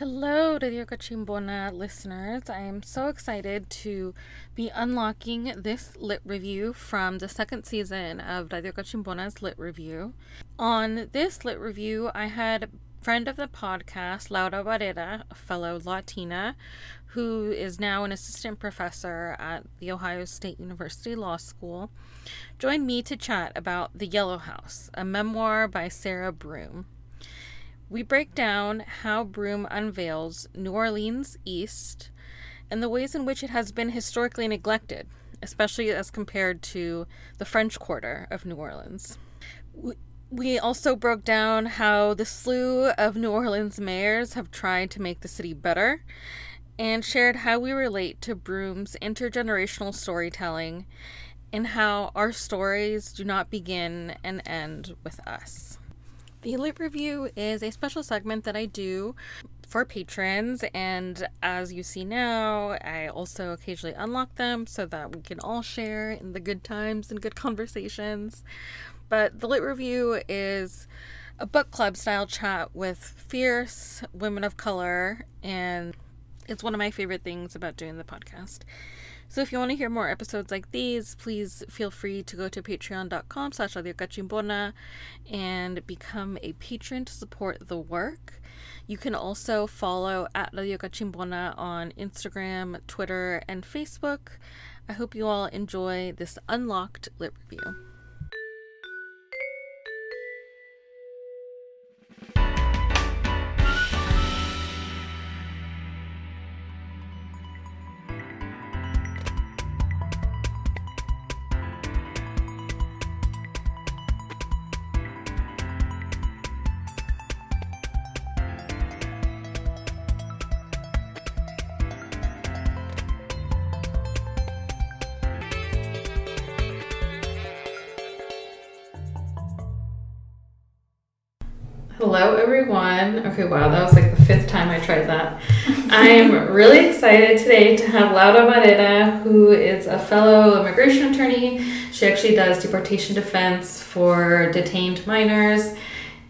Hello, Radio Cachimbona listeners. I am so excited to be unlocking this lit review from the second season of Radio Cachimbona's Lit Review. On this lit review, I had a friend of the podcast, Laura Barrera, a fellow Latina, who is now an assistant professor at the Ohio State University Law School, joined me to chat about The Yellow House, a memoir by Sarah Broom. We break down how Broom unveils New Orleans East and the ways in which it has been historically neglected, especially as compared to the French Quarter of New Orleans. We also broke down how the slew of New Orleans mayors have tried to make the city better and shared how we relate to Broom's intergenerational storytelling and how our stories do not begin and end with us. The Lit Review is a special segment that I do for patrons, and as you see now, I also occasionally unlock them so that we can all share in the good times and good conversations. But the Lit Review is a book club style chat with fierce women of color, and it's one of my favorite things about doing the podcast. So if you want to hear more episodes like these, please feel free to go to patreon.com slash and become a patron to support the work. You can also follow at Radio Cachimbona on Instagram, Twitter, and Facebook. I hope you all enjoy this unlocked lit review. Okay, wow, that was like the fifth time I tried that. I'm really excited today to have Laura Barrera, who is a fellow immigration attorney. She actually does deportation defense for detained minors.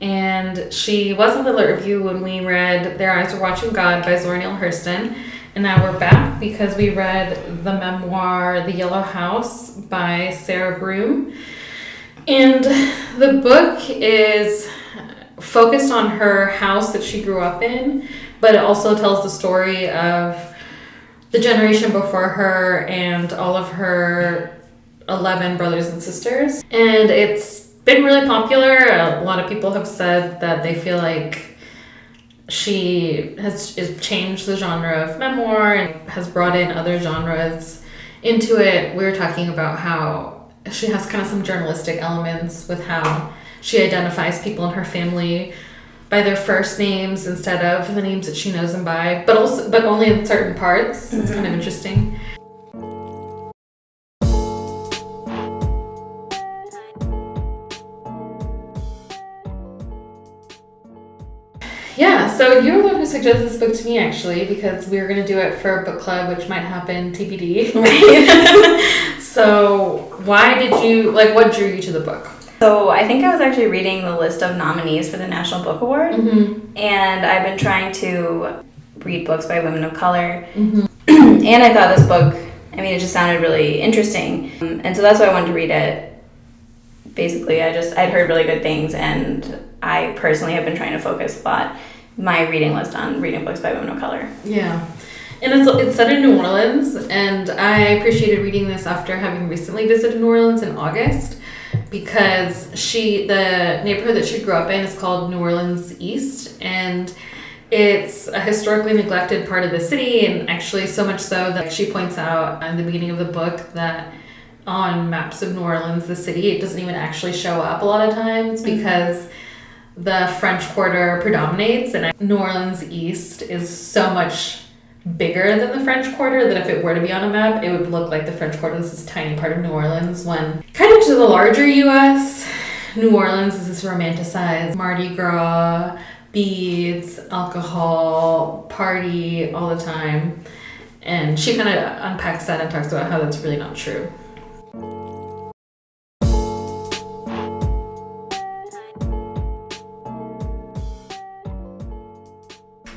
And she was on the lit review when we read Their Eyes Were Watching God by Zora Neale Hurston. And now we're back because we read the memoir The Yellow House by Sarah Broom. And the book is focused on her house that she grew up in, but it also tells the story of the generation before her and all of her 11 brothers and sisters. And it's been really popular. A lot of people have said that they feel like she has, changed the genre of memoir and has brought in other genres into it. We were talking about how she has kind of some journalistic elements with how she identifies people in her family by their first names instead of the names that she knows them by, but also but only in certain parts. Mm-hmm. It's kind of interesting. Yeah, so you were the one who suggested this book to me actually because we were going to do it for a book club, which might happen TBD. Right. so, why did you like? What drew you to the book? So I think I was actually reading the list of nominees for the National Book Award, mm-hmm. and I've been trying to read books by women of color. Mm-hmm. and I thought this book, I mean, it just sounded really interesting, um, and so that's why I wanted to read it. Basically, I just I'd heard really good things, and I personally have been trying to focus a lot my reading list on reading books by women of color. Yeah. And it's, it's set in New Orleans, and I appreciated reading this after having recently visited New Orleans in August because she the neighborhood that she grew up in is called New Orleans East and it's a historically neglected part of the city and actually so much so that she points out in the beginning of the book that on maps of New Orleans the city it doesn't even actually show up a lot of times mm-hmm. because the French Quarter predominates and New Orleans East is so much bigger than the French Quarter that if it were to be on a map, it would look like the French Quarter is this tiny part of New Orleans when kind of to the larger US, New Orleans is this romanticized Mardi Gras, beads, alcohol, party all the time. And she kind of unpacks that and talks about how that's really not true.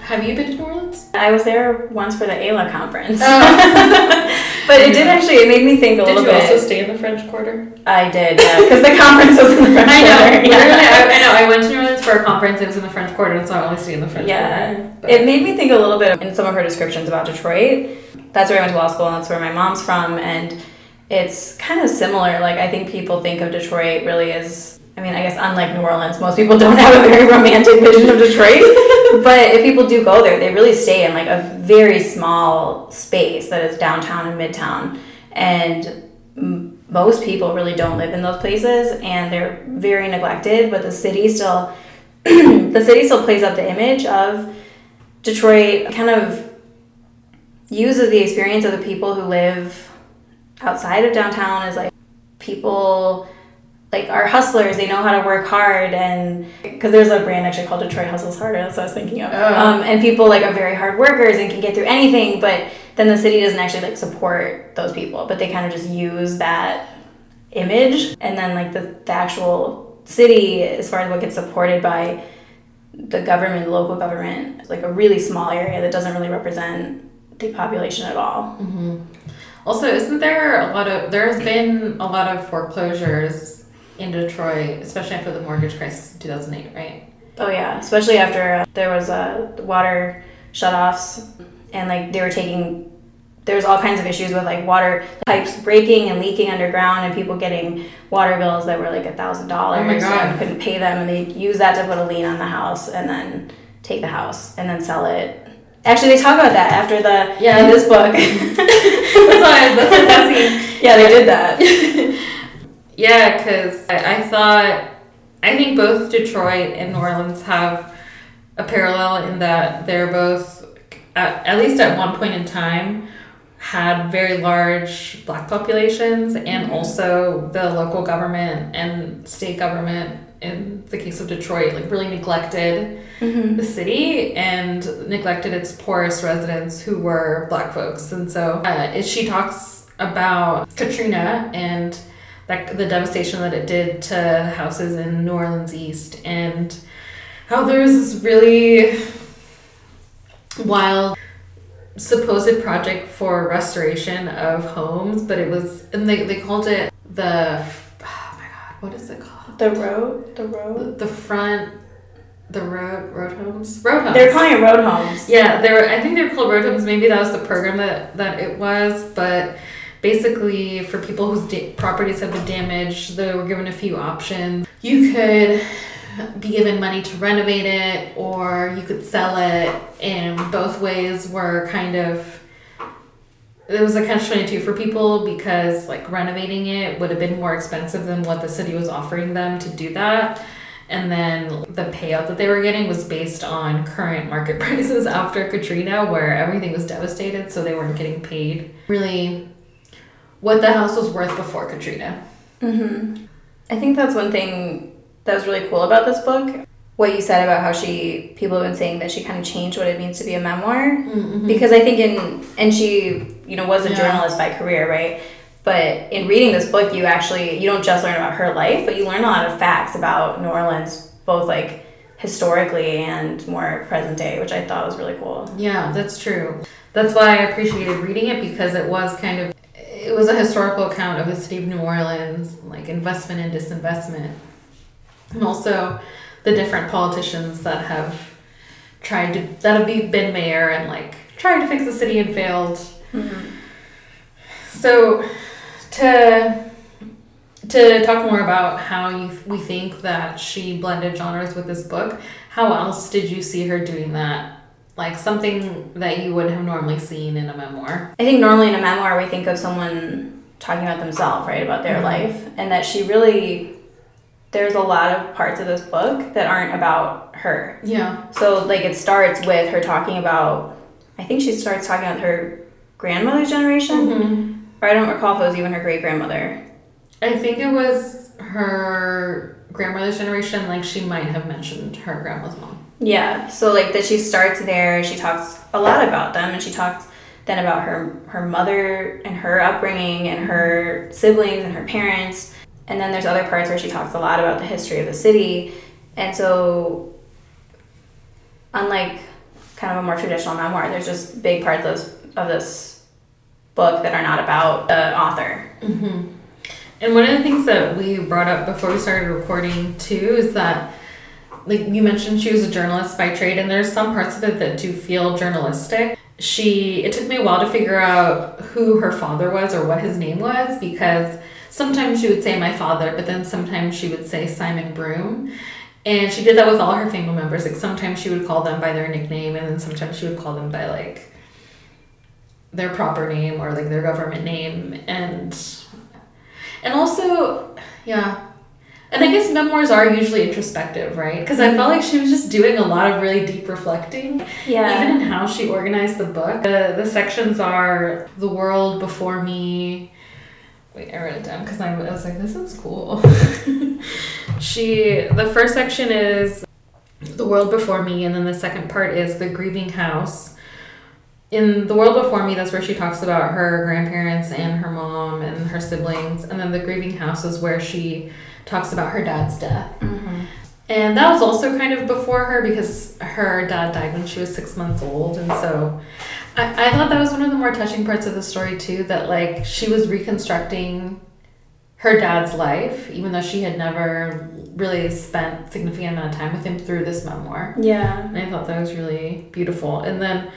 Have you been to New Orleans? I was there once for the ALA conference. Oh. but it did actually, it made me think a did little bit. Did you also stay in the French Quarter? I did, yeah, because the conference was in the French I know, Quarter. Yeah. I, I, know. I went to New Orleans for a conference. It was in the French Quarter, and so I only stayed in the French yeah. Quarter. But. It made me think a little bit in some of her descriptions about Detroit. That's where I went to law school, and that's where my mom's from, and it's kind of similar. Like, I think people think of Detroit really as I mean, I guess unlike New Orleans, most people don't have a very romantic vision of Detroit. but if people do go there, they really stay in like a very small space that is downtown and midtown. And most people really don't live in those places and they're very neglected, but the city still the city still plays up the image of Detroit kind of uses the experience of the people who live outside of downtown as like people like our hustlers, they know how to work hard, and because there's a brand actually called Detroit Hustles Harder. That's what I was thinking of. Oh. Um, and people like are very hard workers and can get through anything, but then the city doesn't actually like support those people, but they kind of just use that image, and then like the, the actual city, as far as what gets supported by the government, local government, like a really small area that doesn't really represent the population at all. Mm-hmm. Also, isn't there a lot of there's been a lot of foreclosures in Detroit, especially after the mortgage crisis in 2008, right? Oh yeah, especially after uh, there was uh, water shutoffs and like they were taking there was all kinds of issues with like water pipes breaking and leaking underground and people getting water bills that were like a thousand dollars oh and couldn't pay them and they use that to put a lien on the house and then take the house and then sell it Actually, they talk about that after the yeah in this book. that's why that's, that's Yeah, they did that. Yeah, because I, I thought, I think both Detroit and New Orleans have a parallel in that they're both, at, at least at one point in time, had very large black populations and mm-hmm. also the local government and state government in the case of Detroit like really neglected mm-hmm. the city and neglected its poorest residents who were black folks and so uh, she talks about Katrina and that the devastation that it did to houses in New Orleans East and how there was this really wild supposed project for restoration of homes, but it was and they, they called it the oh my god, what is it called? The road, the road, the, the front. The road road homes road homes. They're calling it road homes. Yeah, they were. I think they're called road homes. Maybe that was the program that that it was. But basically for people whose da- properties have been damaged they were given a few options. You could be given money to renovate it or you could sell it and both ways were kind of it was a catch 22 for people because like renovating it would have been more expensive than what the city was offering them to do that. And then the payout that they were getting was based on current market prices after Katrina where everything was devastated so they weren't getting paid. Really what the house was worth before Katrina. Mm-hmm. I think that's one thing that was really cool about this book. What you said about how she, people have been saying that she kind of changed what it means to be a memoir. Mm-hmm. Because I think in, and she, you know, was a yeah. journalist by career, right? But in reading this book, you actually, you don't just learn about her life, but you learn a lot of facts about New Orleans, both like historically and more present day, which I thought was really cool. Yeah, that's true. That's why I appreciated reading it because it was kind of it was a historical account of the city of New Orleans, like investment and disinvestment, and also the different politicians that have tried to that have been mayor and like tried to fix the city and failed. Mm-hmm. So to to talk more about how you we think that she blended genres with this book, how else did you see her doing that like something that you would have normally seen in a memoir. I think normally in a memoir we think of someone talking about themselves, right, about their mm-hmm. life, and that she really there's a lot of parts of this book that aren't about her. Yeah. So like it starts with her talking about I think she starts talking about her grandmother's generation. Mm-hmm. Or I don't recall if it was even her great grandmother. I think it was her grandmother's generation, like she might have mentioned her grandma's mom. Yeah. So like that she starts there, she talks a lot about them and she talks then about her her mother and her upbringing and her siblings and her parents. And then there's other parts where she talks a lot about the history of the city. And so unlike kind of a more traditional memoir. There's just big parts of of this book that are not about the author. Mm-hmm. And one of the things that we brought up before we started recording too is that, like you mentioned, she was a journalist by trade, and there's some parts of it that do feel journalistic. She, it took me a while to figure out who her father was or what his name was because sometimes she would say my father, but then sometimes she would say Simon Broom. And she did that with all her family members. Like sometimes she would call them by their nickname, and then sometimes she would call them by like their proper name or like their government name. And and also, yeah. And I guess memoirs are usually introspective, right? Because I felt like she was just doing a lot of really deep reflecting. Yeah. Even in how she organized the book. The, the sections are the world before me. Wait, I wrote it down because I was like, this is cool. she, the first section is the world before me, and then the second part is the grieving house in the world before me that's where she talks about her grandparents and her mom and her siblings and then the grieving house is where she talks about her dad's death Mm-hmm. and that was also kind of before her because her dad died when she was six months old and so I, I thought that was one of the more touching parts of the story too that like she was reconstructing her dad's life even though she had never really spent significant amount of time with him through this memoir Yeah. and I thought that was really beautiful. And then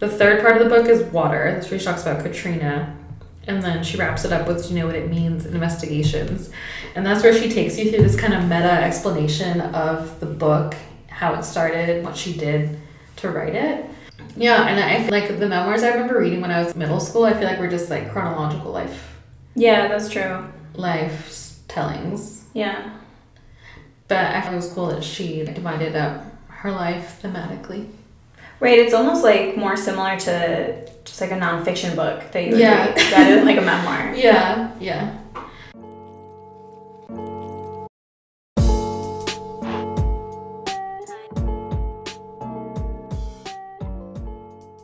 the third part of the book is water. That's where she talks about Katrina. And then she wraps it up with, you know, what it means, investigations. And that's where she takes you through this kind of meta explanation of the book, how it started, what she did to write it. Yeah, and I feel like the memoirs I remember reading when I was middle school, I feel like were just like chronological life Yeah, that's true. life tellings. Yeah. But I thought it was cool that she divided up her life thematically. Right, it's almost like more similar to just like a nonfiction book that you would Yeah. read rather than like a memoir. Yeah, yeah.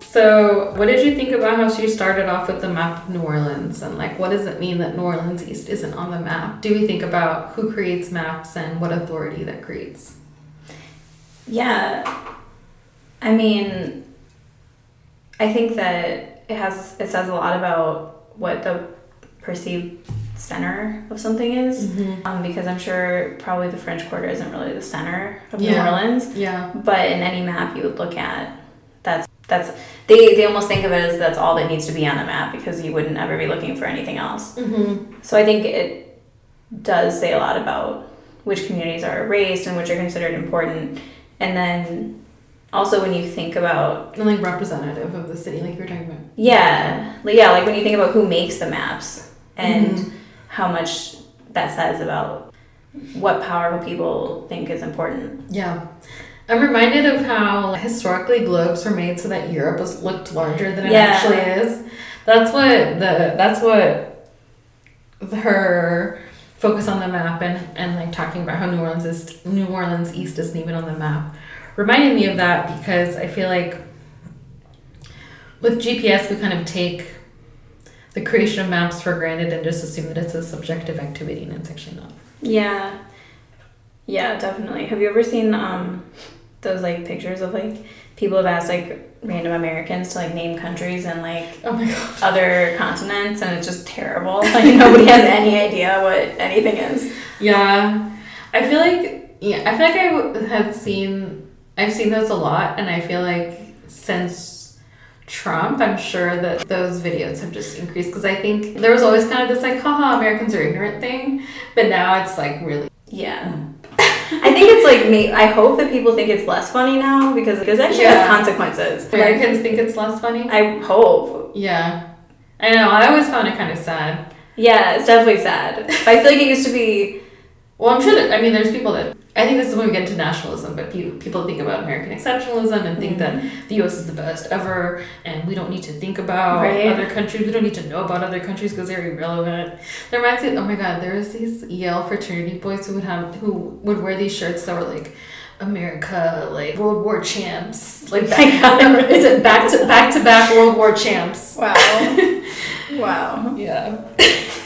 So, what did you think about how she started off with the map of New Orleans and like what does it mean that New Orleans East isn't on the map? Do we think about who creates maps and what authority that creates? Yeah. I mean, I think that it has it says a lot about what the perceived center of something is. Mm-hmm. Um, because I'm sure probably the French Quarter isn't really the center of Yeah. New Orleans. Yeah. But in any map you would look at, that's that's they, they almost think of it as that's all that needs to be on the map because you wouldn't ever be looking for anything else. Mm-hmm. So I think it does say a lot about which communities are erased and which are considered important. And then also when you think about And like representative of the city, like you were talking about. yeah, like, yeah, like when you think about who makes the maps and Mhm. how much that says about what powerful people think is important. Yeah. I'm reminded of how historically globes were made so that Europe was looked larger than it Yeah. actually is. That's what the that's what her focus on the map and, and like talking about how New Orleans is New Orleans East isn't even on the map reminded me of that because I feel like with GPS we kind of take the creation of maps for granted and just assume that it's a subjective activity and it's actually not. Yeah. Yeah, definitely. Have you ever seen um those like pictures of like people have asked like random Americans to like name countries and like Oh my other continents and it's just terrible. Like nobody has any idea what anything is. Yeah, I feel like yeah, I feel like I had seen I've seen those a lot, and I feel like since Trump, I'm sure that those videos have just increased because I think there was always kind of this like, haha, Americans are ignorant thing, but now it's like really Yeah. I think it's like me. I hope that people think it's less funny now because it actually Yeah. has consequences. Like, Americans think it's less funny. I hope. Yeah, I know. I always found it kind of sad. Yeah, it's definitely sad. But I feel like it used to be. Well, I'm sure that I mean, there's people that I think this is when we get into nationalism, but people people think about American exceptionalism and think that mm-hmm. the U.S. is the best ever, and we don't need to think about Right. other countries. We don't need to know about other countries because they're irrelevant. That reminds me. Oh my God, there was these Yale fraternity boys who would have who would wear these shirts that were like. America, like World War champs, like oh my God. is it back to back to back World War champs? Wow. wow. Yeah.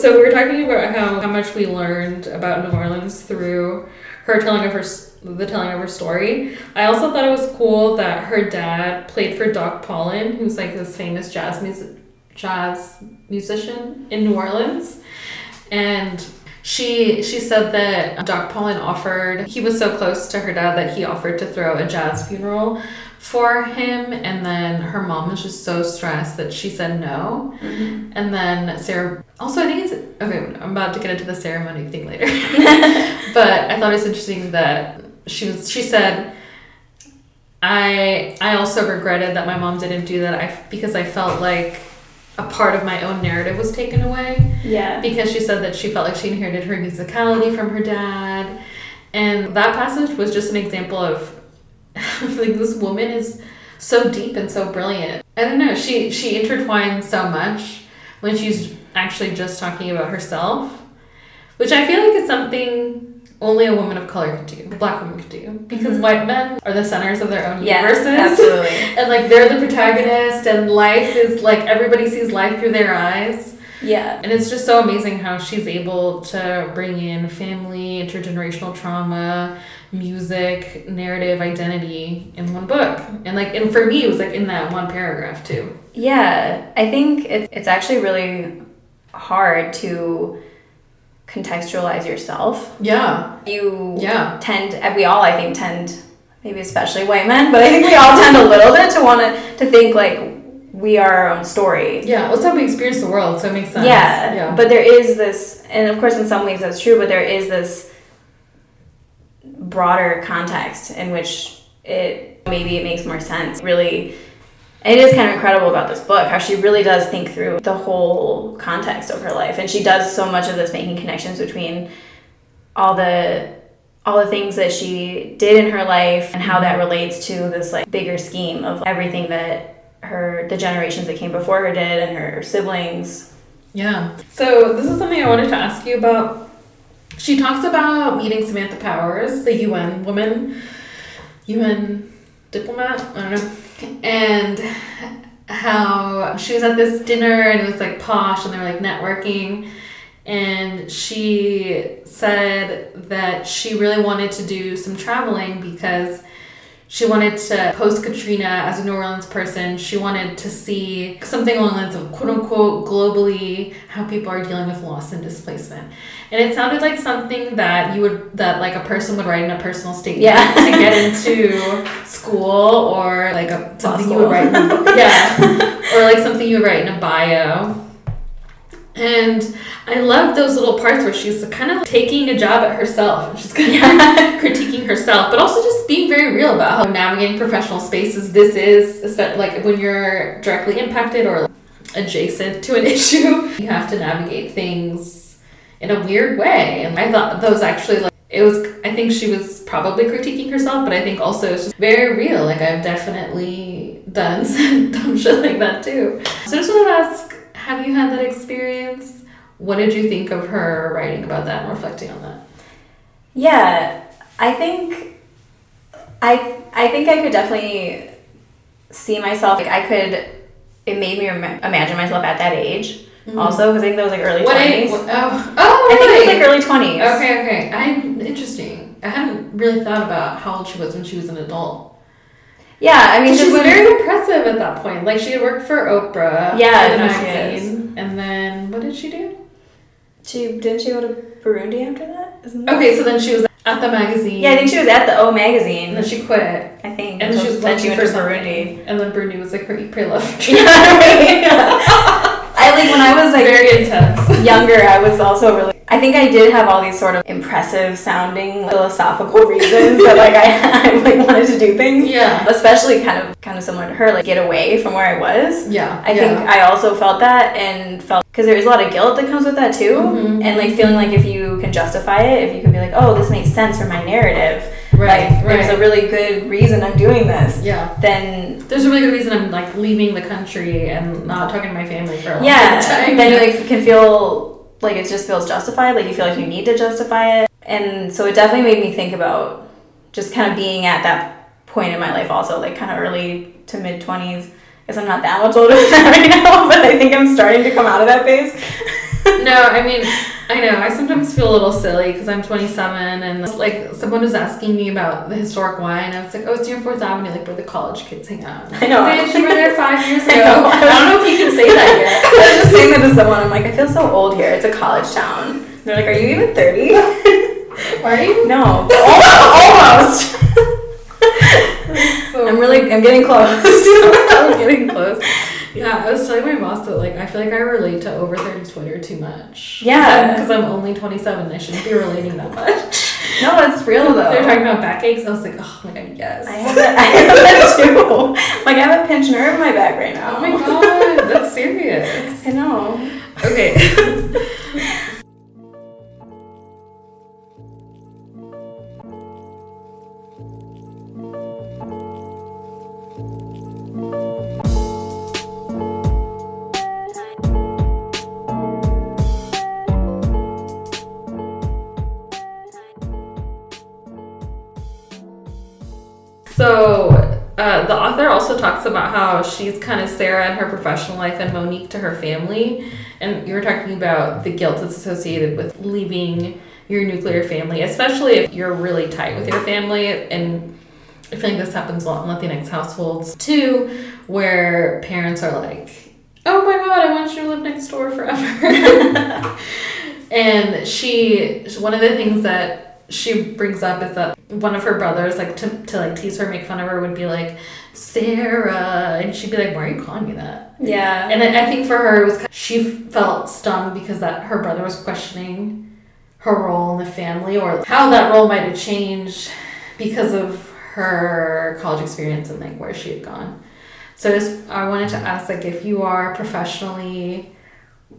so we were talking about how, how much we learned about New Orleans through her telling of her the telling of her story. I also thought it was cool that her dad played for Doc Paulin, who's like this famous jazz music jazz musician in New Orleans, and she she said that Doc Paulin offered he was so close to her dad that he offered to throw a jazz funeral for him and then her mom was just so stressed that she said no. Mm-hmm. and then sarah also i think it's okay i'm about to get into the ceremony thing later. But i thought it was interesting that she was she said i i also regretted that my mom didn't do that. I because i felt like a part of my own narrative was taken away. Yeah. Because she said that she felt like she inherited her musicality from her dad. And that passage was just an example of like this woman is so deep and so brilliant. I don't know. She she intertwines so much when she's actually just talking about herself, which I feel like is something only a woman of color could do, black women could do, because mm-hmm. white men are the centers of their own yeah, universes. Absolutely. and like they're the protagonist, and life is like everybody sees life through their eyes. Yeah. And it's just so amazing how she's able to bring in family, intergenerational trauma, music, narrative, identity in one book. And like and for me it was like in that one paragraph too. Yeah. I think it's it's actually really hard to contextualize yourself. Yeah. You yeah. tend we all I think tend maybe especially white men, but I think we all tend a little bit to want to to think like we are our own story. Yeah, well, it's how we experience the world, so it makes sense. Yeah, yeah. But there is this, and of course, in some ways that's true, but there is this broader context in which it maybe it makes more sense. Really, it is kind of incredible about this book how she really does think through the whole context of her life, and she does so much of this making connections between all the all the things that she did in her life and how that relates to this like bigger scheme of everything that her the generations that came before her did and her siblings. Yeah. So this is something I wanted to ask you about she talks about meeting Samantha Powers, the UN woman, UN diplomat, I don't know, and how she was at this dinner and it was like posh and they were like networking. And she said that she really wanted to do some traveling because she wanted to post Katrina as a New Orleans person. She wanted to see something along the lines of quote unquote globally how people are dealing with loss and displacement. And it sounded like something that you would that like a person would write in a personal statement yeah. to get into school or like a something you would write in a, yeah or like something you would write in a bio. And I love those little parts where she's kind of taking a job at herself. She's kind of yeah. critiquing herself, but also just being very real about how navigating professional spaces this is, like when you're directly impacted or adjacent to an issue, you have to navigate things in a weird way. And I thought those actually like it was I think she was probably critiquing herself, but I think also it's just very real. Like I've definitely done some dumb shit like that too. So I just want to ask have you had that experience? What did you think of her writing about that and reflecting on that? Yeah, I think I I think I could definitely see myself. Like I could. It made me imagine myself at that age. Mm-hmm. Also, because I think that was like early twenties. Oh, oh, I think it was like early twenties. Okay, okay. I'm interesting. I hadn't really thought about how old she was when she was an adult. Yeah, I mean, she's very impressive at that point. Like she had worked for Oprah. Yeah, the magazine, and then what did she do? She didn't she go to Burundi after that? that okay, so then she was at the magazine. Yeah, I think she was at the O magazine. And then she quit. I think. And then she was looking for Burundi. And then Burundi was like her eat, pray, love. I like when I was like very intense. younger. I was also really I think I did have all these sort of impressive sounding philosophical reasons that like I, I like wanted to do things. Yeah. Especially kind of kind of similar to her, like get away from where I was. Yeah. I yeah. think I also felt that and felt because there is a lot of guilt that comes with that too, mm-hmm. and like feeling like if you can justify it, if you can be like, oh, this makes sense for my narrative. Right, like, right. There's a really good reason I'm doing this. Yeah. Then there's a really good reason I'm like leaving the country and not talking to my family for a long yeah, time. Yeah. Then you like can feel like it just feels justified like you feel like you need to justify it. And so it definitely made me think about just kind of being at that point in my life also like kind of early to mid 20s because i'm not that much older than that right now but i think i'm starting to come out of that phase no, I mean, I know. I sometimes feel a little silly because I'm 27 and like someone was asking me about the historic wine. and I was like, oh, it's near Fourth Avenue, like where the college kids hang out. I know. Bitch, you were there five years ago. I know. I don't know if you can say that yet. I was just saying that to someone. I'm like, I feel so old here. It's a college town. They're like, Are you even 30? Are you? no, almost. So- I'm really, I'm getting close. I'm getting close. Yeah, I was telling my boss that like I feel like I relate to over 30 Twitter too much. Yeah. Because I'm, only 27. I shouldn't be relating that much. no, it's real though. They're talking about backaches. I was like, oh my god, yes. I have that, I have that too. Like I have a pinched nerve in my back right now. Oh my god, that's serious. I know. Okay. talks about how she's kind of Sarah in her professional life and Monique to her family. And you were talking about the guilt that's associated with leaving your nuclear family, especially if you're really tight with your family. And I feel like this happens a lot in Latinx households too, where parents are like, oh my god, I want you to live next door forever. and she, one of the things that she brings up is that one of her brothers, like to, to like tease her, make fun of her, would be like, Sarah, and she'd be like, why are you calling me that? Yeah. And I, I think for her, it was kind of- she felt stung because that her brother was questioning her role in the family or how that role might have changed because of her college experience and like where she had gone. So just I wanted to ask like if you are professionally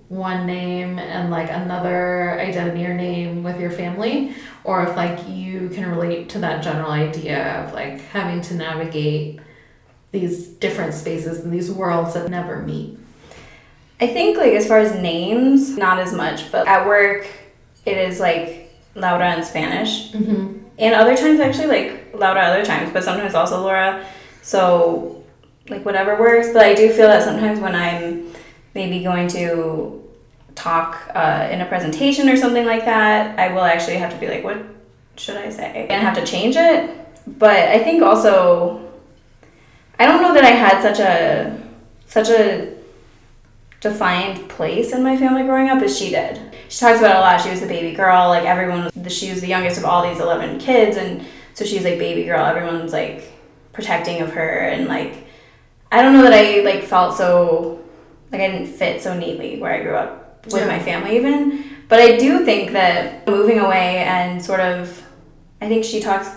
one name and like another identity or name with your family or if like you can relate to that general idea of like having to navigate these different spaces and these worlds that never meet. I think like as far as names, not as much, but at work it is like Laura in Spanish. Mm-hmm. And other times actually like Laura other times, but sometimes also Laura. So like whatever works. But I do feel that sometimes when I'm maybe going to talk uh, in a presentation or something like that, I will actually have to be like, what should I say? And have to change it. But I think also I don't know that I had such a such a defined place in my family growing up as she did. She talks about a lot. She was the baby girl. Like everyone, was, she was the youngest of all these eleven kids, and so she's like baby girl. Everyone's like protecting of her, and like I don't know that I like felt so like I didn't fit so neatly where I grew up with Yeah. my family even. But I do think that moving away and sort of, I think she talks.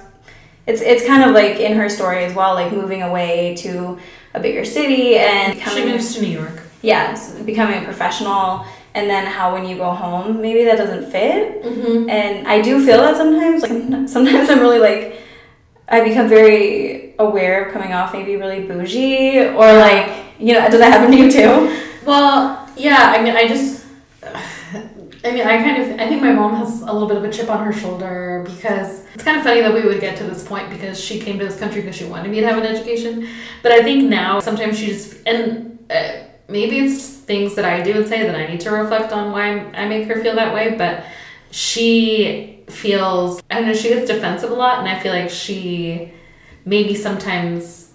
It's it's kind of like in her story as well, like moving away to a bigger city and She becoming moves to New York. yes, becoming a professional, and then how when you go home, maybe that doesn't fit. Mm-hmm. And I do feel that sometimes. Like sometimes I'm really like, I become very aware of coming off maybe really bougie or like you know. Does that happen to you too? Well, yeah. I mean, I just. I mean, I kind of. I think my mom has a little bit of a chip on her shoulder because it's kind of funny that we would get to this point because she came to this country because she wanted me to have an education. But I think now sometimes she just and uh, maybe it's things that I do and say that I need to reflect on why I make her feel that way. But she feels. I don't know. She gets defensive a lot, and I feel like she maybe sometimes.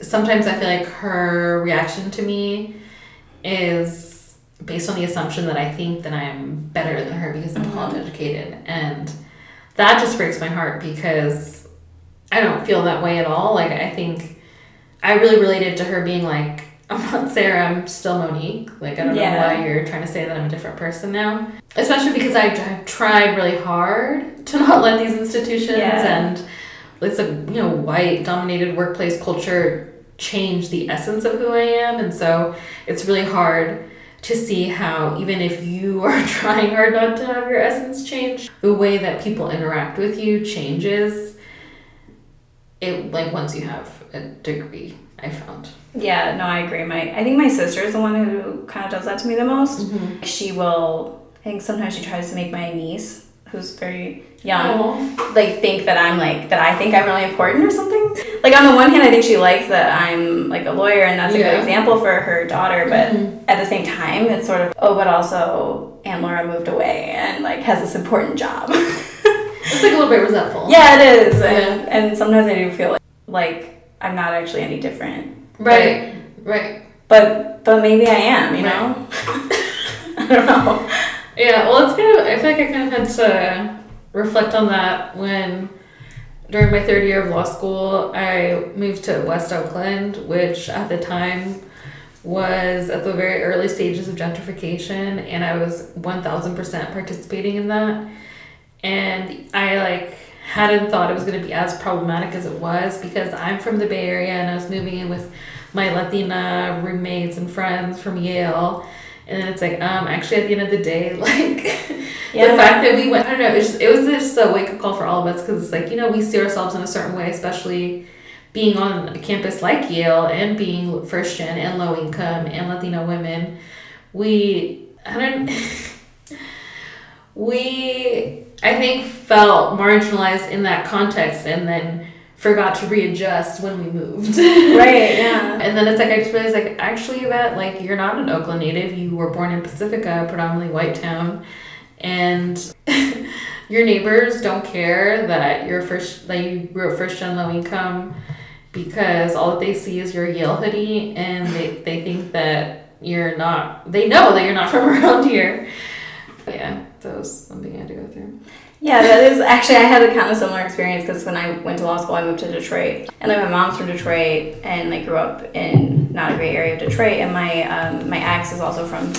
Sometimes I feel like her reaction to me is based on the assumption that I think that I'm better than her because I'm mm-hmm. college educated. And that just breaks my heart because I don't feel that way at all. Like, I think I really related to her being like, I'm not Sarah, I'm still Monique. Like, I don't Yeah. know why you're trying to say that I'm a different person now. Especially because I, I've tried really hard to not let these institutions Yeah. and it's a you know white dominated workplace culture change the essence of who I am and so it's really hard to see how even if you are trying hard not to have your essence change the way that people interact with you changes it like once you have a degree I found Yeah, no, I agree. My I think my sister is the one who kind of does that to me the most. Mm-hmm. She will. I think sometimes she tries to make my niece who's very young, like think that I'm like that I think I'm really important or something. Like on the one hand, I think she likes that I'm like a lawyer, and that's a Yeah. good example for her daughter. But Mhm. at the same time, it's sort of oh, but also Aunt Laura moved away and like has this important job. It's like a little bit resentful. yeah, it is, and, and sometimes I do feel like like I'm not actually any different. Right. Right. But but maybe I am, you know. I don't know. Yeah, well, it's kind of. I feel like I kind of had to reflect on that when, during my third year of law school, I moved to West Oakland, which at the time was at the very early stages of gentrification, and I was one thousand percent participating in that. And I like hadn't thought it was going to be as problematic as it was because I'm from the Bay Area and I was moving in with my Latina roommates and friends from Yale. And then it's like, um, actually, at the end of the day, like Yeah. the fact that we went, I don't know, it's just, it was just a wake up call for all of us because it's like, you know, we see ourselves in a certain way, especially being on a campus like Yale and being first gen and low income and Latino women. We, I don't, we, I think, felt marginalized in that context and then forgot to readjust when we moved. Right, yeah. And then it's like I just realized like actually that like you're not an Oakland native. You were born in Pacifica, predominantly white town, and your neighbors don't care that you're first that you grew up first gen low income because all that they see is your Yale hoodie and they, they think that you're not they know that you're not from around here. Yeah, that was something I had to go through. Yeah, that is actually I had a kind of similar experience because when I went to law school, I moved to Detroit, and like my mom's from Detroit, and like grew up in not a great area of Detroit, and my um, my ex is also from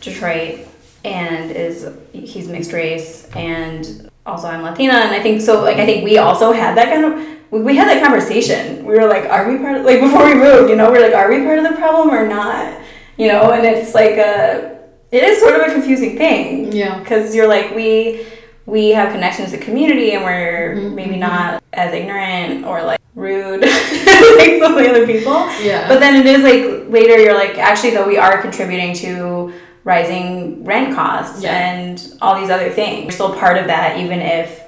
Detroit, and is he's mixed race, and also I'm Latina, and I think so. Like I think we also had that kind of we, had that conversation. We were like, are we part of like before we moved? You know, we are like, are we part of the problem or not? You know, and it's like a it is sort of a confusing thing Yeah. because you're like we we have connections to community and we're Mhm, maybe mhm. not as ignorant or like rude like some of the other people Yeah. but then it is like later you're like actually though we are contributing to rising rent costs Yeah. and all these other things you're still part of that even if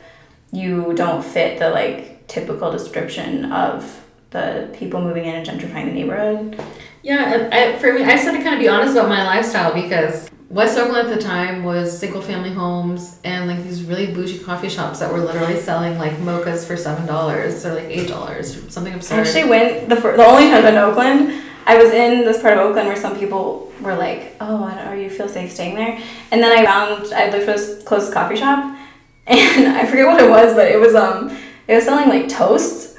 you don't fit the like typical description of the people moving in and gentrifying the neighborhood Yeah, I, for me, I just had to kind of be honest about my lifestyle because West Oakland at the time was single family homes and like these really bougie coffee shops that were literally selling like mochas for seven dollars or like eight dollars, something I absurd. actually went the fir- the only time I've been to Oakland. I was in this part of Oakland where some people were like, "Oh, I don't, are you feel safe staying there?" And then I found I looked for this closest coffee shop, and I forget what it was, but it was um it was selling like toasts,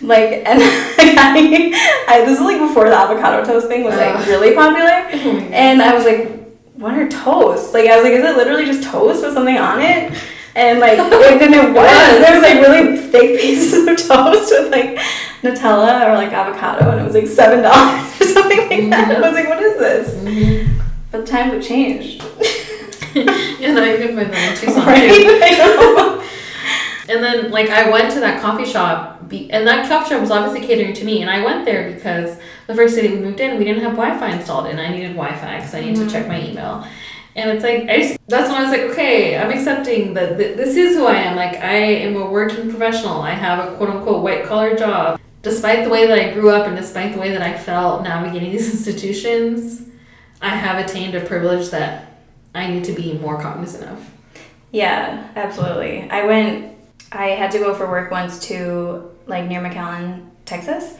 like and like, I, I this is like before the avocado toast thing was like really popular, Oh and I was like, "What are toast? Like I was like, "Is it literally just toast with something on it?" And like, and it was. There was like really thick pieces of toast with like Nutella or like avocado, and it was like seven dollars or something like that. I was like, "What is this?" Mhm. But the times have changed, yeah, no, you can find that in Tucson right? too. And then like I went to that coffee shop, be- and that coffee shop was obviously catering to me, and I went there because the first day we moved in, we didn't have Wi-Fi installed, and I needed Wi-Fi because I needed to check my mm. email. And it's like I just, that's when I was like, okay, I'm accepting that th- this is who I am. Like I am a working professional. I have a quote unquote white collar job. Despite the way that I grew up and despite the way that I felt navigating these institutions, I have attained a privilege that I need to be more cognizant of. Yeah, absolutely. I went. I had to go for work once to like near McAllen, Texas,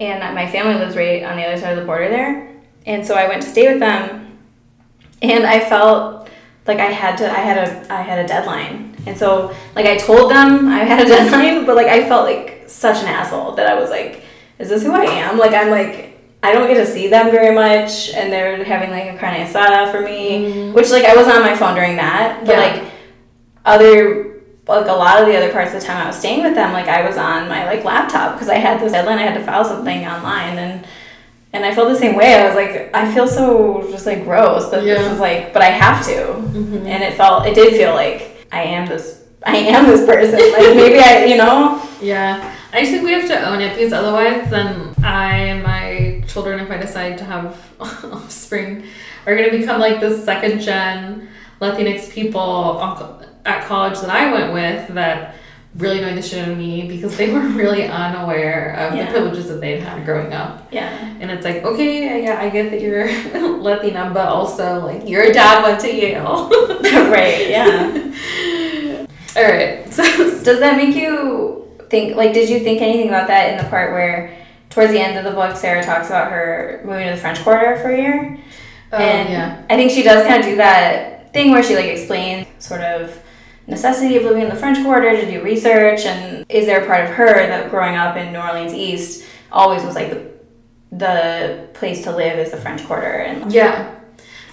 and my family lives right on the other side of the border there. And so I went to stay with them, and I felt like I had to. I had a. I had a deadline, and so like I told them I had a deadline, but like I felt like such an asshole that I was like, "Is this who I am?" Like I'm like. I don't get to see them very much, and they're having like a carne asada for me, mm-hmm. which like I wasn't on my phone during that, but Yeah. like other like a lot of the other parts of the time I was staying with them, like I was on my like laptop because I had this deadline. I had to file something online, and and I felt the same way. I was like, I feel so just like gross that Yeah. this is like, but I have to, Mhm. and it felt it did feel like I am this. I am this person. Like maybe I, you know, Yeah, I just think we have to own it because otherwise, then I and my children, if I decide to have offspring, are going to become like the second gen Latinx people, at college that I went with that really annoyed the shit out of me because they were really unaware of Yeah. the privileges that they'd had growing up. Yeah. And it's like, okay, yeah, I get that you're Latina, but also like your dad went to Yale. right, yeah. All right. So Does that make you think, like, did you think anything about that in the part where, towards the end of the book, Sarah talks about her moving to the French Quarter for a year? Oh, and yeah. I think she does kind of do that thing where she, like, explains sort of necessity of living in the French Quarter to do research, and is there a part of her that growing up in New Orleans East always was, like, the, the place to live is the French Quarter? And Yeah.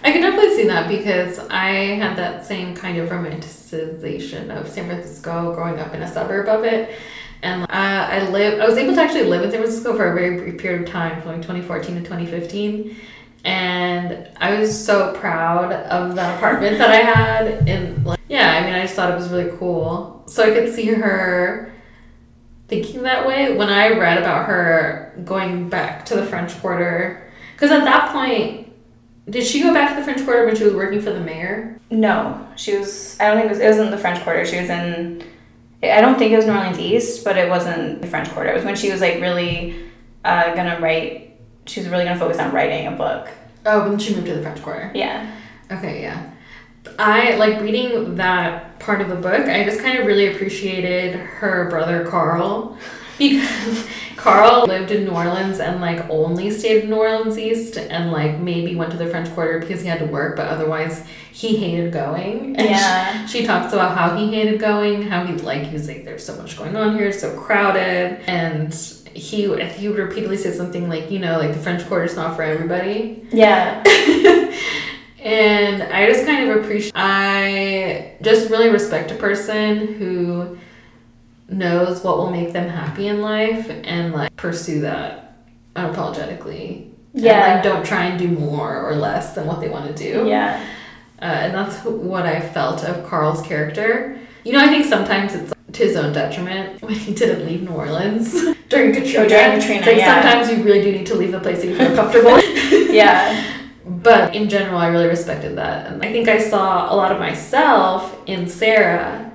I can definitely see that because I had that same kind of romanticization of San Francisco growing up in a suburb of it. And uh, I live, I was able to actually live in San Francisco for a very brief period of time, from like 2014 to 2015. And I was so proud of the apartment that I had. And like, yeah, I mean, I just thought it was really cool. So I could see her thinking that way when I read about her going back to the French Quarter. Because at that point, did she go back to the French Quarter when she was working for the mayor? No, she was. I don't think it was. It was in the French Quarter. She was in. I don't think it was New Orleans East, but it wasn't the French Quarter. It was when she was like really uh, gonna write. She was really gonna focus on writing a book. Oh, when she moved to the French Quarter. Yeah. Okay, yeah. I like reading that part of the book. I just kind of really appreciated her brother Carl because Carl lived in New Orleans and like only stayed in New Orleans East and like maybe went to the French Quarter because he had to work, but otherwise he hated going. And Yeah. she, she talks about how he hated going, how he like he was like, "There's so much going on here, it's so crowded," and he he would repeatedly say something like, "You know, like the French Quarter's not for everybody." Yeah. and I just kind of appreciate, I just really respect a person who knows what will make them happy in life and like pursue that unapologetically. And, Yeah. like, don't try and do more or less than what they want to do. Yeah. Uh, and that's what I felt of Carl's character. You know, I think sometimes it's to his own detriment when he didn't leave New Orleans during Katrina. Oh, during Katrina, like yeah. sometimes you really do need to leave the place that you feel comfortable. Yeah. But in general, I really respected that. And I think I saw a lot of myself in Sarah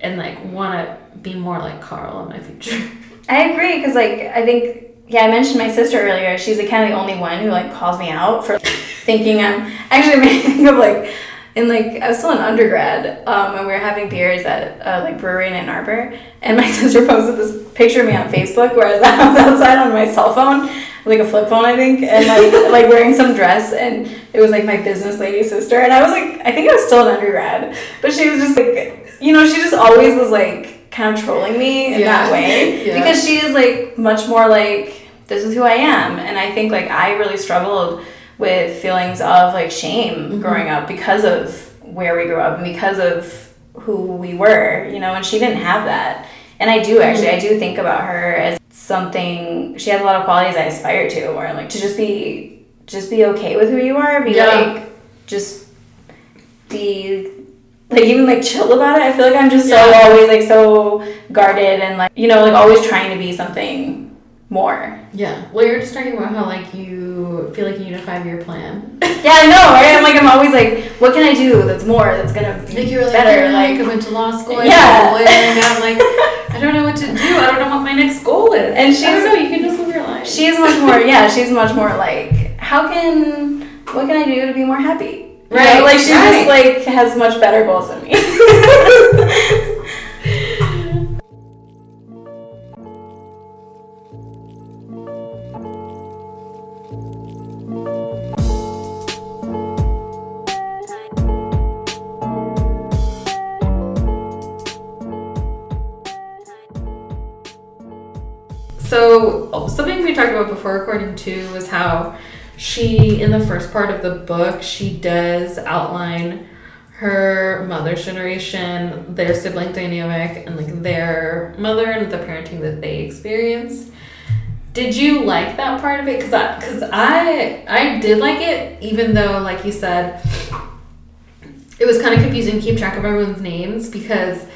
and like want to be more like Carl in my future. I agree because like I think yeah I mentioned my sister earlier. She's like kind of the only one who like calls me out for thinking I'm actually made me think of like in like I was still in undergrad um, and we were having beers at uh, like brewery in Ann Arbor. And my sister posted this picture of me on Facebook where I was, I was outside on my cell phone like a flip phone I think and like like wearing some dress. And it was like my business lady sister. And I was like I think I was still in undergrad. But she was just like you know she just always was like kind of trolling me in Yeah. that way. Yeah. because she is like much more like this is who I am. And I think like I really struggled with feelings of like shame mm-hmm. growing up because of where we grew up and because of who we were you know and she didn't have that and I do mm-hmm. actually I do think about her as something she has a lot of qualities I aspire to where like to just be just be okay with who you are be Yeah. like just be like even like chill about it. I feel like I'm just so Yeah. always like so guarded and like you know like always trying to be something more. Yeah. Well, you're just talking about how like you feel like you need a five year plan. Yeah, I know, right? I'm like I'm always like, what can I do that's more that's gonna be Like you like, better? "Yeah, Like I went to law school. I Yeah. Lawyer, and I'm like, I don't know what to do. I don't know what my next goal is. And I she's- don't know. You can just live your life. she's much more yeah, she's much more like, how can what can I do to be more happy? You know, Right, like she just like has much better goals than me. talked about before recording too was how she in the first part of the book she does outline her mother's generation, their sibling dynamic, and like their mother and the parenting that they experienced. Did you like that part of it? Cause I, cause I, I did like it, even though, like you said, it was kind of confusing to keep track of everyone's names because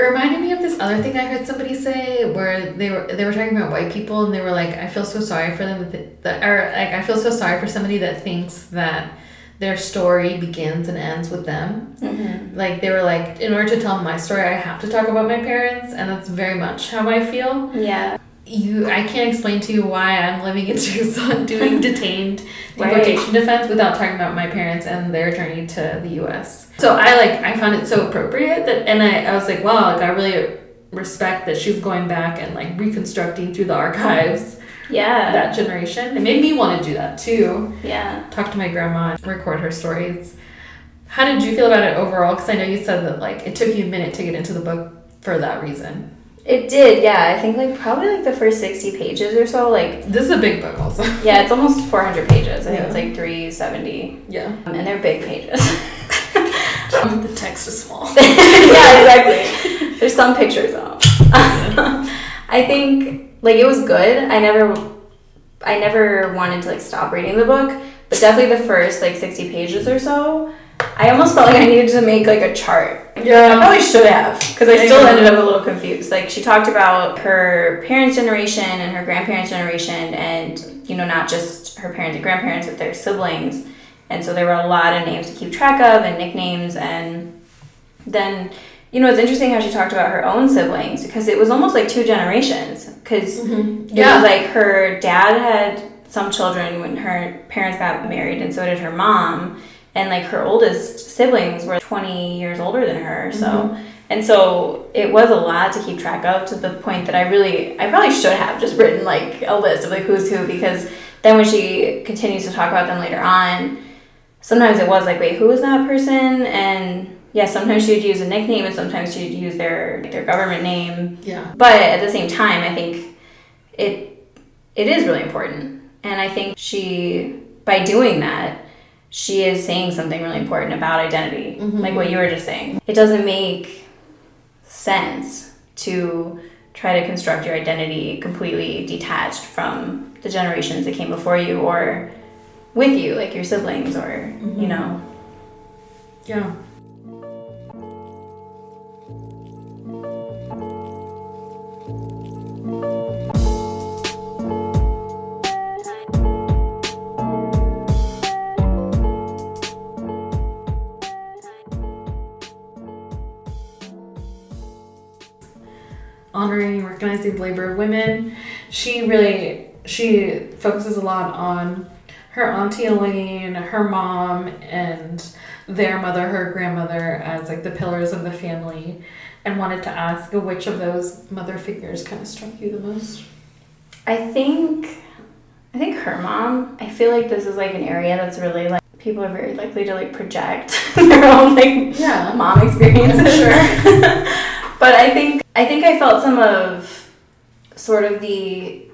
it reminded me of this other thing I heard somebody say where they were they were talking about white people and they were like, I feel so sorry for them that, that or like I feel so sorry for somebody that thinks that their story begins and ends with them. Mm-hmm. Like they were like, in order to tell my story, I have to talk about my parents, and that's very much how I feel. Yeah. You, I can't explain to you why I'm living in Tucson doing detained Right. deportation defense without talking about my parents and their journey to the U.S. So I like, I found it so appropriate that, and I, I was like, wow, like I really respect that she's going back and like reconstructing through the archives Yeah. that generation. It made me want to do that too. yeah. Talk to my grandma, and record her stories. How did you feel about it overall? Because I know you said that like it took you a minute to get into the book for that reason. It did, yeah. I think like probably like the first 60 pages or so, like, This is a big book, also. yeah, it's almost 400 pages. I think it's like 370. Yeah. Um, and they're big pages. the text is small. yeah, exactly. There's some pictures though. I think like it was good. I never, I never wanted to like stop reading the book, but definitely the first like 60 pages or so, I almost felt like I needed to make like a chart. Yeah. I probably should have because I still ended up a little confused. Like she talked about her parents' generation and her grandparents' generation, and you know not just her parents and grandparents, but their siblings. And so there were a lot of names to keep track of and nicknames. And then you know it's interesting how she talked about her own siblings because it was almost like two generations. Because mm-hmm. it Yeah. was like her dad had some children when her parents got married, and so did her mom. And like her oldest siblings were 20 years older than her. So, mm-hmm. and so it was a lot to keep track of to the point that I really, I probably should have just written like a list of like who's who because then when she continues to talk about them later on, sometimes it was like, wait, who is that person? And yeah, sometimes she would use a nickname and sometimes she'd use their, their government name. Yeah. But at the same time, I think it it is really important, and I think she by doing that, she is saying something really important about identity, mm-hmm. like what you were just saying. It doesn't make sense to try to construct your identity completely detached from the generations that came before you or with you, like your siblings or you mm-hmm. know. Yeah. Honoring and recognizing the labor of women. She really she focuses a lot on her auntie Elaine, her mom, and their mother, her grandmother, as like the pillars of the family, and wanted to ask which of those mother figures kind of struck you the most. I think I think her mom. I feel like this is like an area that's really like people are very likely to like project their own like Yeah. mom experiences. Sure. but I think I think I felt some of sort of the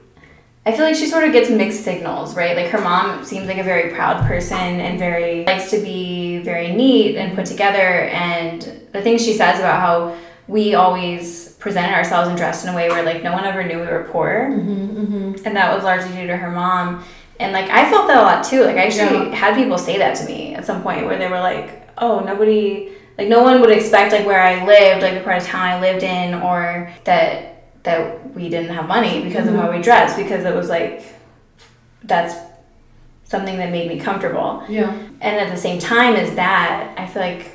I feel like she sort of gets mixed signals, right? Like her mom seems like a very proud person and very likes to be very neat and put together. And the things she says about how we always presented ourselves and dressed in a way where like no one ever knew we were poor. Mm-hmm, and that was largely due to her mom. And like i felt that a lot too. Like i actually Yeah. had people say that to me at some point where they were like oh nobody like no one would expect like where i lived like the part of town i lived in or that that we didn't have money because of how we dressed because it was like that's something that made me comfortable Yeah. and at the same time as that i feel like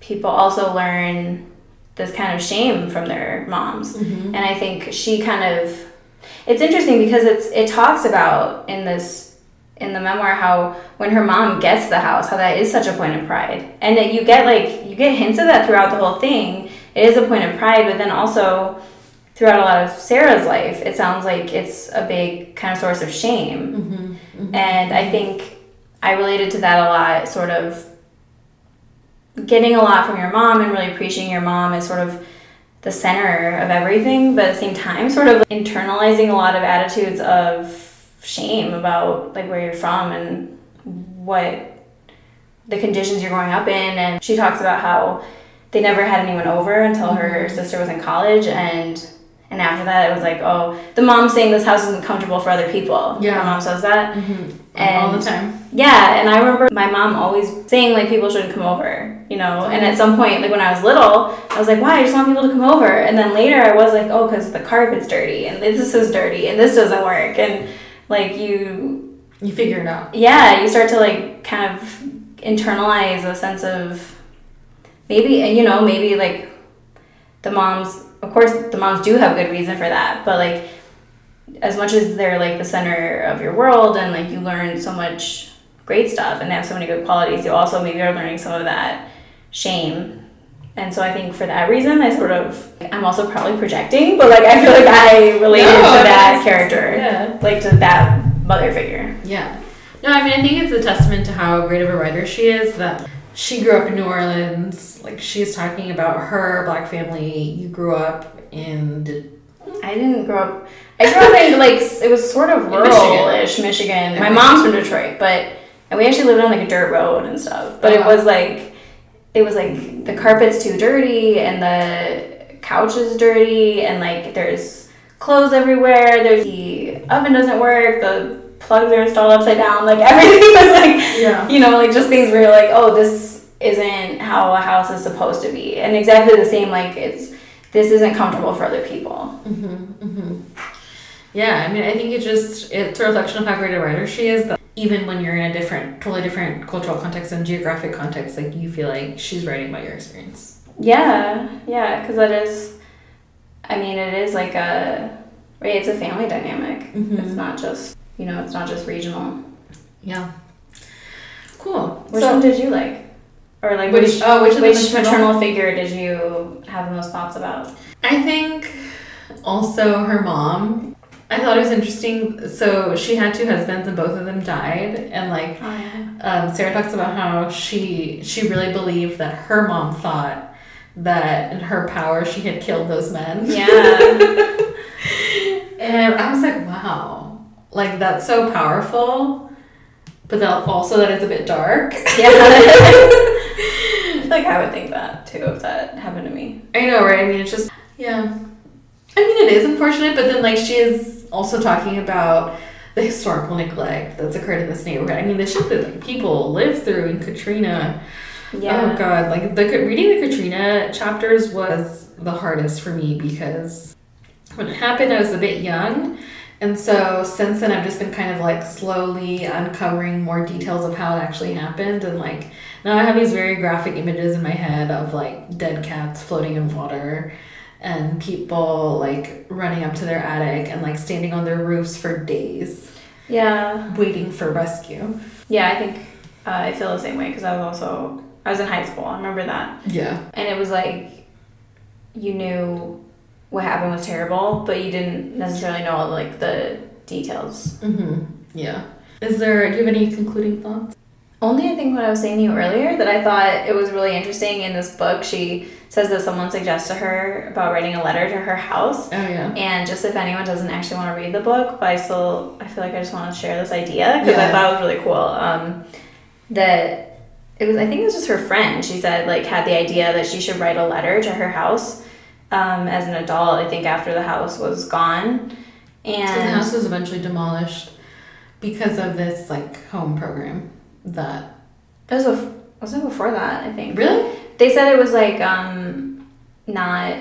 people also learn this kind of shame from their moms Mm-hmm. and i think she kind of it's interesting because it's it talks about in this in the memoir how when her mom gets the house how that is such a point of pride. And that you get like you get hints of that throughout the whole thing. It is a point of pride but then also throughout a lot of sarah's life it sounds like it's a big kind of source of shame. Mm-hmm. and I think I related to that a lot, sort of getting a lot from your mom and really appreciating your mom as sort of the center of everything, but at the same time, sort of internalizing a lot of attitudes of shame about like where you're from and what the conditions you're growing up in. And she talks about how they never had anyone over until her sister was in college and and after that it was like oh the mom saying this house isn't comfortable for other people Yeah. her mom says that Mm-hmm. All the time. yeah, and I remember my mom always saying like people shouldn't come over, you know. And at some point, like when I was little, I was like, "Why? I just want people to come over." And then later, I was like, "Oh, because the carpet's dirty, and this is dirty, and this doesn't work." And like you, You figure it out. yeah, you start to like kind of internalize a sense of maybe you know maybe like the moms of course the moms do have good reason for that but like as much as they're like the center of your world and like you learn so much great stuff and they have so many good qualities you also maybe are learning some of that shame and so I think for that reason, I sort of, I'm also probably projecting, but like I feel like I related no, to that character, yeah. like to that mother figure. Yeah. No, I mean, I think it's a testament to how great of a writer she is that she grew up in New Orleans. Like, she's talking about her black family. You grew up in. I didn't grow up. I grew up in, like, it was sort of rural ish Michigan. Michigan. My mom's from Detroit, but, and we actually lived on like a dirt road and stuff. But it oh, was like, it was like the carpet's too dirty and the couch is dirty and like there's clothes everywhere. There's the oven doesn't work. The plugs are installed upside down. Like everything was like, yeah. you know, like just things where you're like, oh, this isn't how a house is supposed to be. And exactly the same, like it's this isn't comfortable for other people. Mm-hmm, mm-hmm. Yeah, I mean, I think it just it's a reflection of how great a writer she is. That even when you're in a different, totally different cultural context and geographic context, like you feel like she's writing about your experience. Yeah, yeah, because that is, I mean, it is like a, right? It's a family dynamic. Mm-hmm. It's not just, you know, it's not just regional. Yeah. Cool. Which so, one did you like? Or like which, which oh, which, which maternal figure did you have the most thoughts about? I think also her mom I thought it was interesting. So she had two husbands, and both of them died. And like, oh, yeah. um, Sarah talks about how she she really believed that her mom thought that in her power she had killed those men. Yeah. and I was like, wow, like that's so powerful, but that also that is a bit dark. Yeah. like I would think that too if that happened to me. I know, right? I mean, it's just yeah. I mean, it is unfortunate, but then like she is also talking about the historical neglect that's occurred in this neighborhood. I mean, the shit that like, people live through in Katrina. Oh, yeah. Oh god, like the reading the Katrina chapters was the hardest for me because when it happened, I was a bit young. And so since then, I've just been kind of like slowly uncovering more details of how it actually happened. And like now I have these very graphic images in my head of like dead cats floating in water and people like running up to their attic and like standing on their roofs for days. Yeah. Waiting for rescue. Yeah, I think uh, I feel the same way because I was also I was in high school. I remember that. Yeah. And it was like you knew what happened was terrible, but you didn't necessarily know all like the details. Mm-hmm. Yeah. Is there? Do you have any concluding thoughts? Only I think what I was saying to you earlier that I thought it was really interesting in this book. She says that someone suggests to her about writing a letter to her house. Oh yeah. And just if anyone doesn't actually want to read the book, but I still I feel like I just want to share this idea because yeah. I thought it was really cool. Um, that it was I think it was just her friend. She said like had the idea that she should write a letter to her house um, as an adult. I think after the house was gone, and so the house was eventually demolished because of this like home program that. It was, a, was it before that? I think. Really? They said it was like um, not.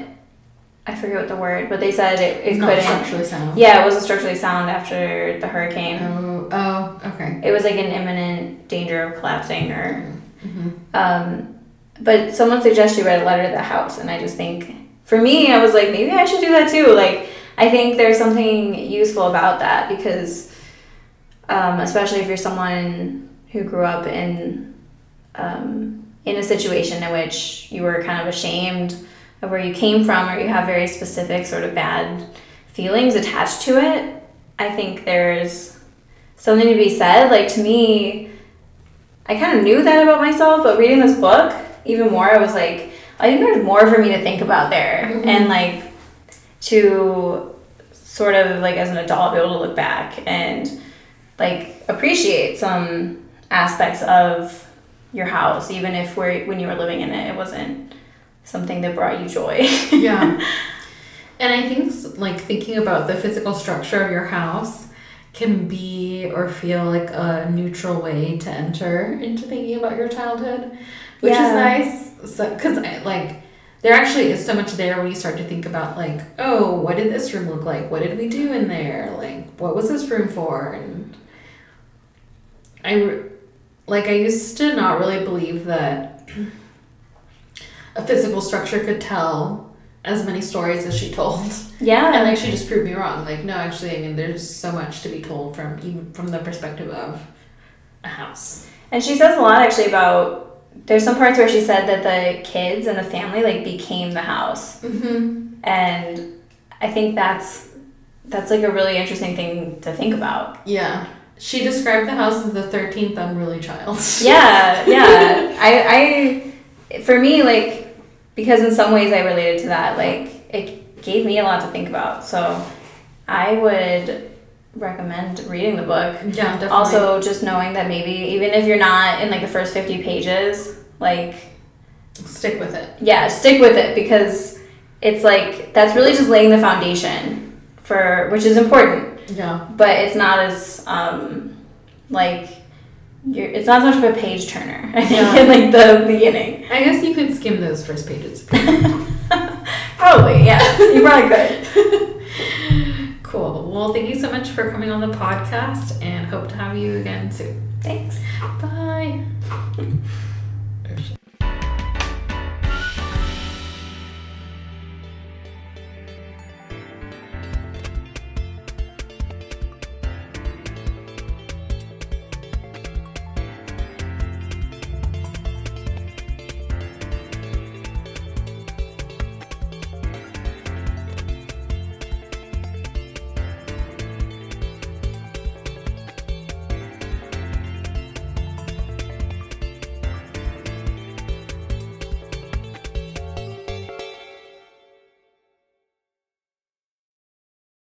I forget what the word, but they said it, it couldn't structurally sound. Yeah, it wasn't structurally sound after the hurricane. Oh, oh, okay. It was like an imminent danger of collapsing, or. Mm-hmm. Um, but someone suggested you write a letter to the house, and I just think, for me, I was like, maybe I should do that too. Like, I think there's something useful about that because, um, especially if you're someone who grew up in um, in a situation in which you were kind of ashamed of where you came from or you have very specific sort of bad feelings attached to it i think there's something to be said like to me i kind of knew that about myself but reading this book even more i was like i think there's more for me to think about there mm-hmm. and like to sort of like as an adult be able to look back and like appreciate some aspects of your house, even if we're, when you were living in it, it wasn't something that brought you joy. yeah. And I think like thinking about the physical structure of your house can be or feel like a neutral way to enter into thinking about your childhood, which yeah. is nice. So, cause like there actually is so much there when you start to think about like, oh, what did this room look like? What did we do in there? Like, what was this room for? And I like I used to not really believe that a physical structure could tell as many stories as she told. Yeah. And like she just proved me wrong. Like no, actually, I mean, there's so much to be told from even from the perspective of a house. And she says a lot actually about. There's some parts where she said that the kids and the family like became the house, Mm-hmm. and I think that's that's like a really interesting thing to think about. Yeah. She described the house as the thirteenth unruly child. Yeah, yeah. I, I, for me, like, because in some ways I related to that. Like, it gave me a lot to think about. So, I would recommend reading the book. Yeah, definitely. Also, just knowing that maybe even if you're not in like the first 50 pages, like, stick with it. yeah, stick with it because it's like that's really just laying the foundation for which is important, Yeah. but it's not as um like you're, it's not as much of a page turner. I think Yeah. in like the beginning. I guess you could skim those first pages. Probably, yeah. You probably could. cool. Well, thank you so much for coming on the podcast and hope to have you again soon. Thanks. Bye.